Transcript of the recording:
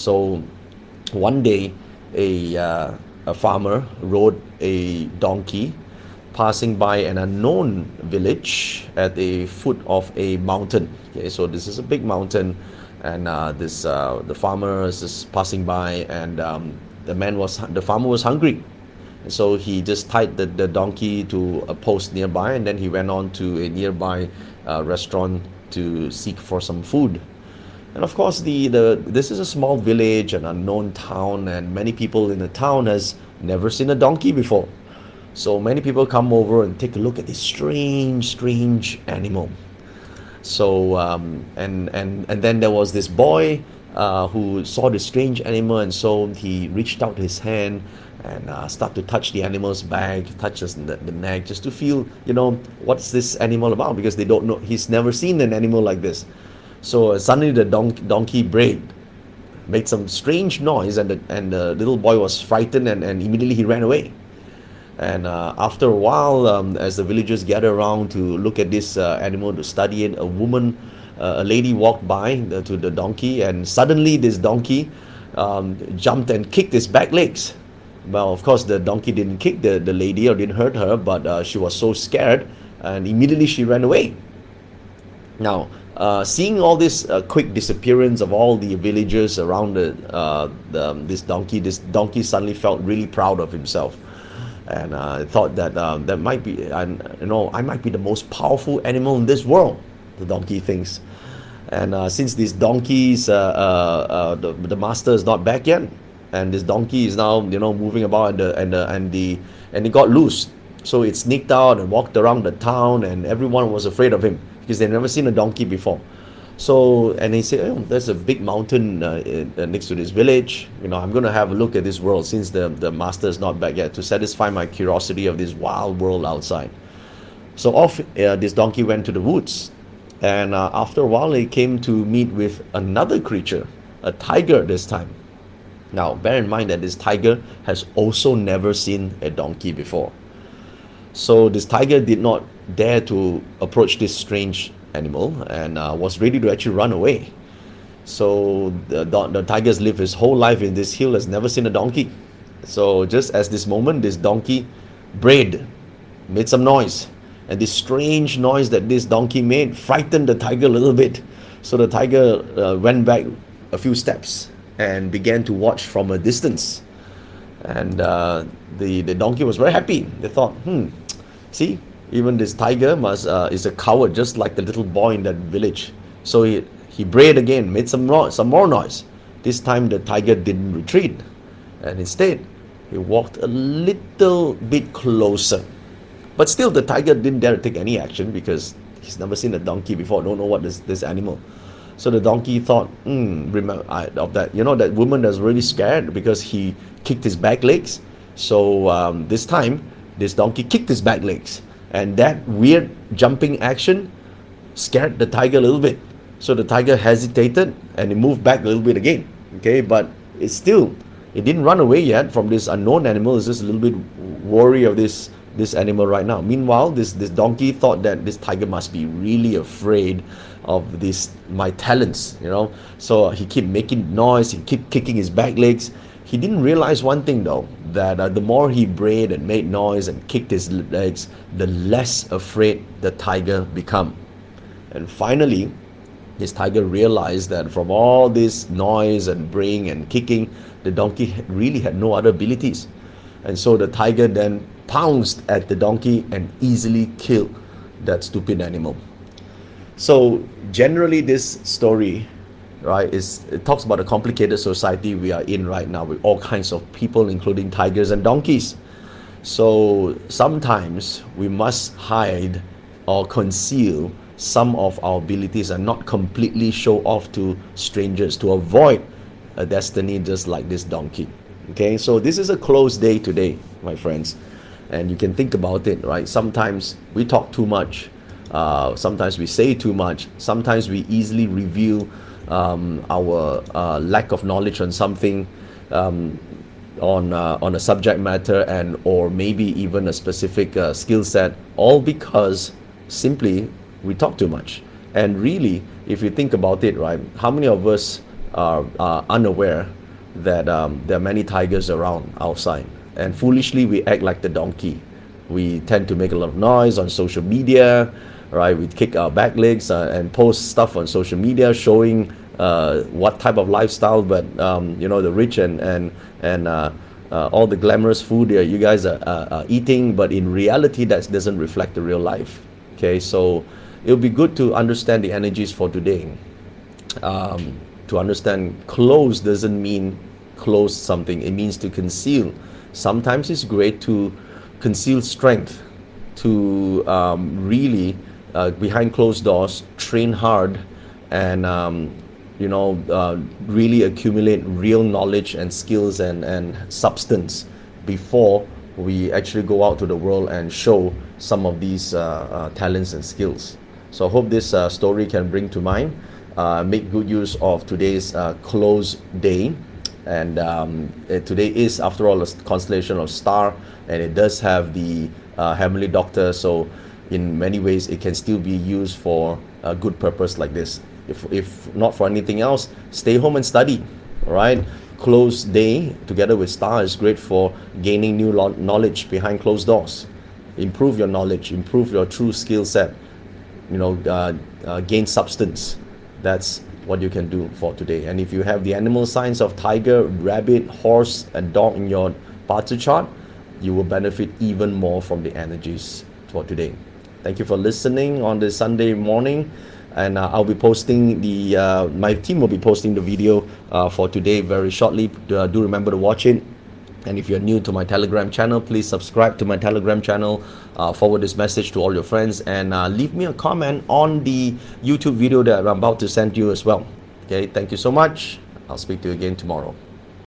So one day, a, uh, a farmer rode a donkey passing by an unknown village at the foot of a mountain. Okay, so this is a big mountain, and uh, this uh, the farmer is passing by, and um, the man was the farmer was hungry, so he just tied the, the donkey to a post nearby, and then he went on to a nearby uh, restaurant to seek for some food. And of course, the, the this is a small village, an unknown town, and many people in the town has never seen a donkey before. So many people come over and take a look at this strange, strange animal. So um, and and and then there was this boy uh, who saw the strange animal, and so he reached out his hand and uh, start to touch the animal's back, touches the, the neck, just to feel, you know, what's this animal about? Because they don't know, he's never seen an animal like this. So uh, suddenly the don- donkey brayed, made some strange noise, and the, and the little boy was frightened, and, and immediately he ran away. And uh, after a while, um, as the villagers gathered around to look at this uh, animal to study it, a woman, uh, a lady walked by the, to the donkey, and suddenly this donkey um, jumped and kicked his back legs. Well, of course, the donkey didn't kick the, the lady or didn't hurt her, but uh, she was so scared, and immediately she ran away. Now, uh, seeing all this uh, quick disappearance of all the villagers around the, uh, the um, this donkey, this donkey suddenly felt really proud of himself, and uh, thought that uh, that might be, you know, I might be the most powerful animal in this world. The donkey thinks, and uh, since this donkey's the, the master is not back yet, and this donkey is now you know moving about and the and the and the and it got loose. So it sneaked out and walked around the town and everyone was afraid of him because they've never seen a donkey before. So and he said oh, there's a big mountain uh, uh, next to this village. You know i'm going to have a look at this world since the, the master is not back yet to satisfy my curiosity of this wild world outside. So off uh, this donkey went to the woods. And uh, after a while he came to meet with another creature a tiger this time. Now, bear in mind that this tiger has also never seen a donkey before. So, this tiger did not dare to approach this strange animal and uh, was ready to actually run away. So, the, the tiger has lived his whole life in this hill, has never seen a donkey. So, just as this moment, this donkey brayed, made some noise. And this strange noise that this donkey made frightened the tiger a little bit. So, the tiger uh, went back a few steps and began to watch from a distance. And uh, the, the donkey was very happy. They thought, hmm, see, even this tiger must uh, is a coward just like the little boy in that village. So he, he brayed again, made some, some more noise. This time the tiger didn't retreat. And instead, he walked a little bit closer. But still, the tiger didn't dare to take any action because he's never seen a donkey before, don't know what this, this animal. So the donkey thought, hmm, remember I, of that. You know that woman was really scared because he kicked his back legs. So um, this time, this donkey kicked his back legs, and that weird jumping action scared the tiger a little bit. So the tiger hesitated and it moved back a little bit again. Okay, but it's still it didn't run away yet from this unknown animal. It's just a little bit worry of this this animal right now. Meanwhile, this this donkey thought that this tiger must be really afraid of this my talents you know? So he keep making noise he keep kicking his back legs. He didn't realize one thing though that uh, the more he brayed and made noise and kicked his legs the less afraid the tiger become. And finally this tiger realized that from all this noise and braying and kicking the donkey really had no other abilities. And so the tiger then pounced at the donkey and easily killed that stupid animal so generally, this story, right, is it talks about a complicated society we are in right now with all kinds of people, including tigers and donkeys. So sometimes we must hide or conceal some of our abilities and not completely show off to strangers to avoid a destiny just like this donkey. Okay, so this is a closed day today, my friends, and you can think about it, right? Sometimes we talk too much uh, sometimes we say too much. Sometimes we easily reveal um, our uh, lack of knowledge on something, um, on uh, on a subject matter, and or maybe even a specific uh, skill set, all because simply we talk too much. And really, if you think about it, right, how many of us are, are unaware that um, there are many tigers around outside. And foolishly, we act like the donkey. We tend to make a lot of noise on social media, right? We kick our back legs uh, and post stuff on social media showing uh, what type of lifestyle, but um, you know, the rich and, and, and uh, uh, all the glamorous food you guys are, are, eating, but in reality, that doesn't reflect the real life. Okay, so it would be good to understand the energies for today. Um, to understand close doesn't mean close something, it means to conceal. Sometimes it's great to conceal strength, to um, really, uh, behind closed doors, train hard and um, you know, uh, really accumulate real knowledge and skills and, and substance before we actually go out to the world and show some of these uh, uh, talents and skills. So I hope this uh, story can bring to mind uh, make good use of today's close day. And um, it, today is, after all, a constellation of star, and it does have the uh, heavenly doctor. So, in many ways, it can still be used for a good purpose like this. If, if not for anything else, stay home and study. Right. Close day together with star is great for gaining new lo- knowledge behind closed doors. Improve your knowledge, improve your true skill set. You know, uh, uh, gain substance that's what you can do for today. And if you have the animal signs of tiger, rabbit, horse, and dog in your BaZi chart, you will benefit even more from the energies for today. Thank you for listening on this Sunday morning. And uh, I'll be posting the, uh, my team will be posting the video uh, for today very shortly. Uh, do remember to watch it. And if you're new to my Telegram channel, please subscribe to my Telegram channel, uh, forward this message to all your friends, and uh, leave me a comment on the YouTube video that I'm about to send you as well. Okay, thank you so much. I'll speak to you again tomorrow.